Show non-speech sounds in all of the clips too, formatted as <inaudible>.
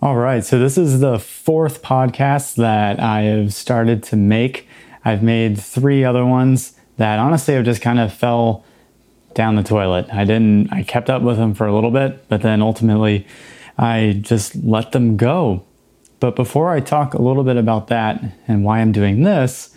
All right. So, this is the fourth podcast that I have started to make. I've made three other ones that honestly have just kind of fell down the toilet. I didn't, I kept up with them for a little bit, but then ultimately I just let them go. But before I talk a little bit about that and why I'm doing this,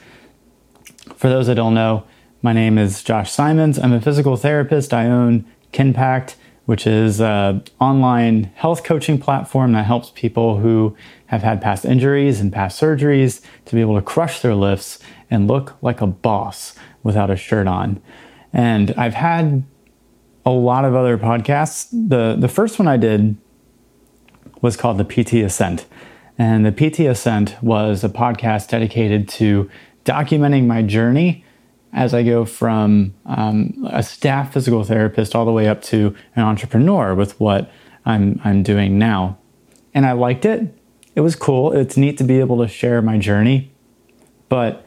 for those that don't know, my name is Josh Simons. I'm a physical therapist. I own Kinpact which is an online health coaching platform that helps people who have had past injuries and past surgeries to be able to crush their lifts and look like a boss without a shirt on. And I've had a lot of other podcasts. The the first one I did was called the PT Ascent. And the PT Ascent was a podcast dedicated to documenting my journey as I go from um, a staff physical therapist all the way up to an entrepreneur with what I'm, I'm doing now. And I liked it. It was cool. It's neat to be able to share my journey. But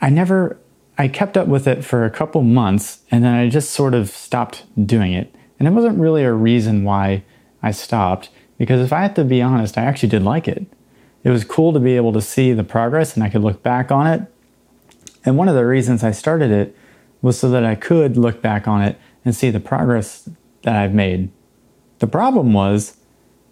I never, I kept up with it for a couple months and then I just sort of stopped doing it. And it wasn't really a reason why I stopped because if I had to be honest, I actually did like it. It was cool to be able to see the progress and I could look back on it and one of the reasons I started it was so that I could look back on it and see the progress that I've made. The problem was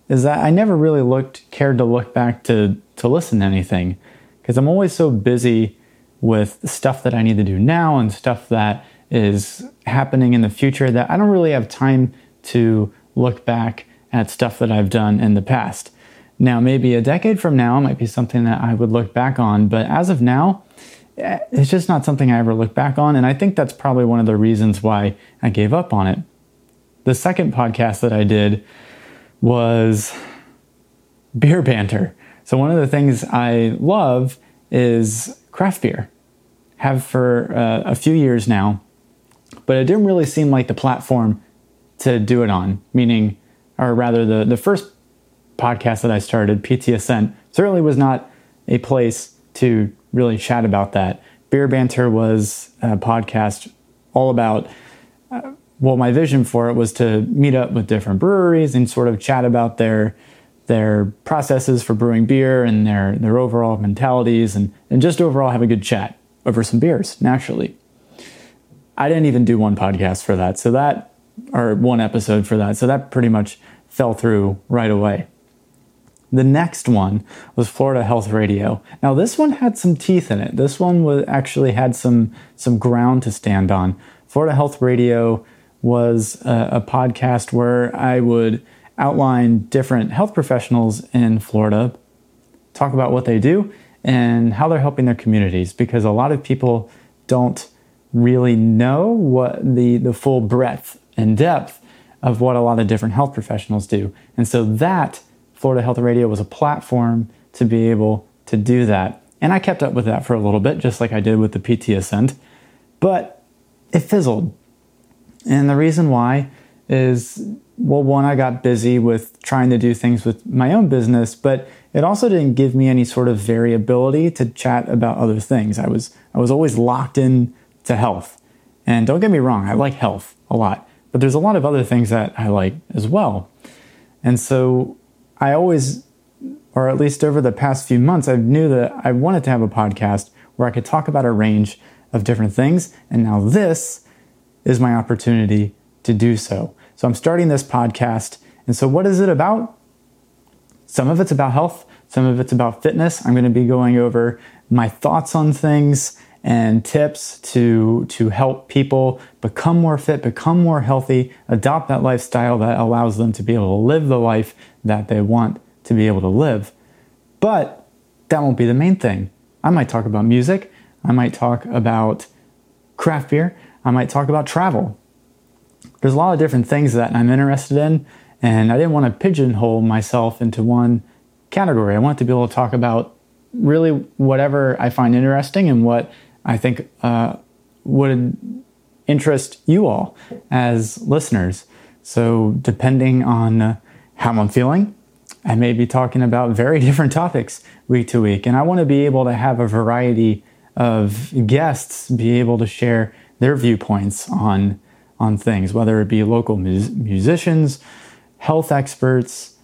is that I never really looked cared to look back to to listen to anything because I'm always so busy with stuff that I need to do now and stuff that is happening in the future that I don't really have time to look back at stuff that I've done in the past. Now, maybe a decade from now might be something that I would look back on, but as of now, it's just not something I ever look back on. And I think that's probably one of the reasons why I gave up on it. The second podcast that I did was beer banter. So, one of the things I love is craft beer. Have for uh, a few years now, but it didn't really seem like the platform to do it on. Meaning, or rather, the, the first podcast that I started, PT Ascent, certainly was not a place to really chat about that. Beer Banter was a podcast all about, uh, well, my vision for it was to meet up with different breweries and sort of chat about their their processes for brewing beer and their their overall mentalities and, and just overall have a good chat over some beers, naturally. I didn't even do one podcast for that, so that or one episode for that, so that pretty much fell through right away. The next one was Florida Health Radio. Now this one had some teeth in it. This one was actually had some some ground to stand on. Florida Health Radio was a, a podcast where I would outline different health professionals in Florida, talk about what they do and how they're helping their communities because a lot of people don't really know what the, the full breadth and depth of what a lot of different health professionals do. And so that Florida Health Radio was a platform to be able to do that. And I kept up with that for a little bit, just like I did with the PT Ascent, but it fizzled. And the reason why is well, one, I got busy with trying to do things with my own business, but it also didn't give me any sort of variability to chat about other things. I was I was always locked in to health. And don't get me wrong, I like health a lot, but there's a lot of other things that I like as well. And so I always, or at least over the past few months, I knew that I wanted to have a podcast where I could talk about a range of different things. And now this is my opportunity to do so. So I'm starting this podcast. And so, what is it about? Some of it's about health, some of it's about fitness. I'm going to be going over my thoughts on things and tips to, to help people become more fit, become more healthy, adopt that lifestyle that allows them to be able to live the life that they want to be able to live. But that won't be the main thing. I might talk about music, I might talk about craft beer, I might talk about travel. There's a lot of different things that I'm interested in, and I didn't want to pigeonhole myself into one category. I want to be able to talk about really whatever I find interesting and what I think uh, would interest you all as listeners. So, depending on uh, how I'm feeling, I may be talking about very <laughs> different topics week to week. And I want to be able to have a variety of guests be able to share their viewpoints on, on things, whether it be local musicians, health experts,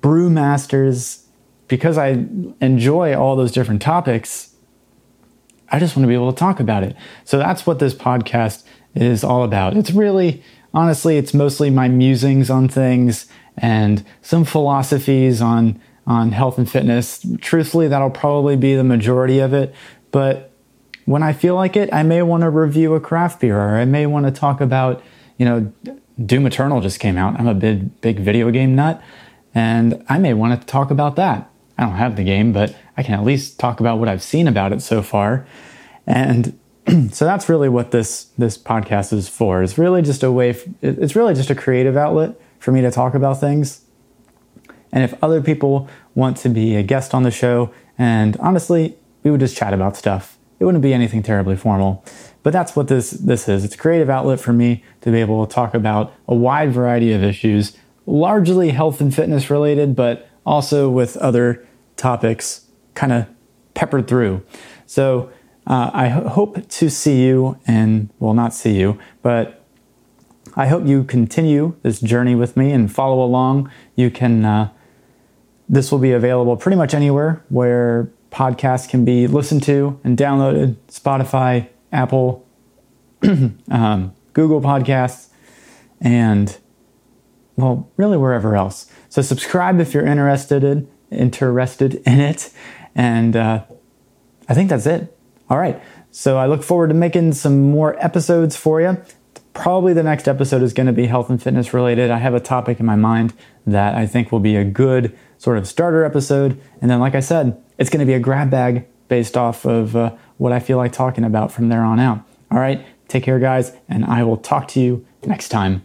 brewmasters, because I enjoy all those different topics, I just want to be able to talk about it. So that's what this podcast is all about. It's really, honestly, it's mostly my musings on things and some philosophies on on health and fitness. Truthfully, that'll probably be the majority of it. But when I feel like it, I may want to review a craft beer or I may want to talk about, you know, Doom Eternal just came out. I'm a big, big video game nut and I may want to talk about that. I don't have the game, but I can at least talk about what I've seen about it so far. And <clears throat> so that's really what this this podcast is for. It's really just a way. It's really just a creative outlet for me to talk about things. And if other people want to be a guest on the show, and honestly, we would just chat about stuff. It wouldn't be anything terribly formal. But that's what this this is. It's a creative outlet for me to be able to talk about a wide variety of issues, largely health and fitness related, but also with other topics kind of peppered through. So uh, I ho- hope to see you, and well, not see you, but I hope you continue this journey with me and follow along. You can. Uh, this will be available pretty much anywhere where podcasts can be listened to and downloaded Spotify, Apple, <clears throat> um, Google Podcasts, and well, really wherever else. So subscribe if you're interested in, interested in it, and uh, I think that's it. All right. So I look forward to making some more episodes for you. Probably the next episode is going to be health and fitness related. I have a topic in my mind that I think will be a good sort of starter episode. And then, like I said, it's going to be a grab bag based off of uh, what I feel like talking about from there on out. All right, take care, guys, and I will talk to you next time.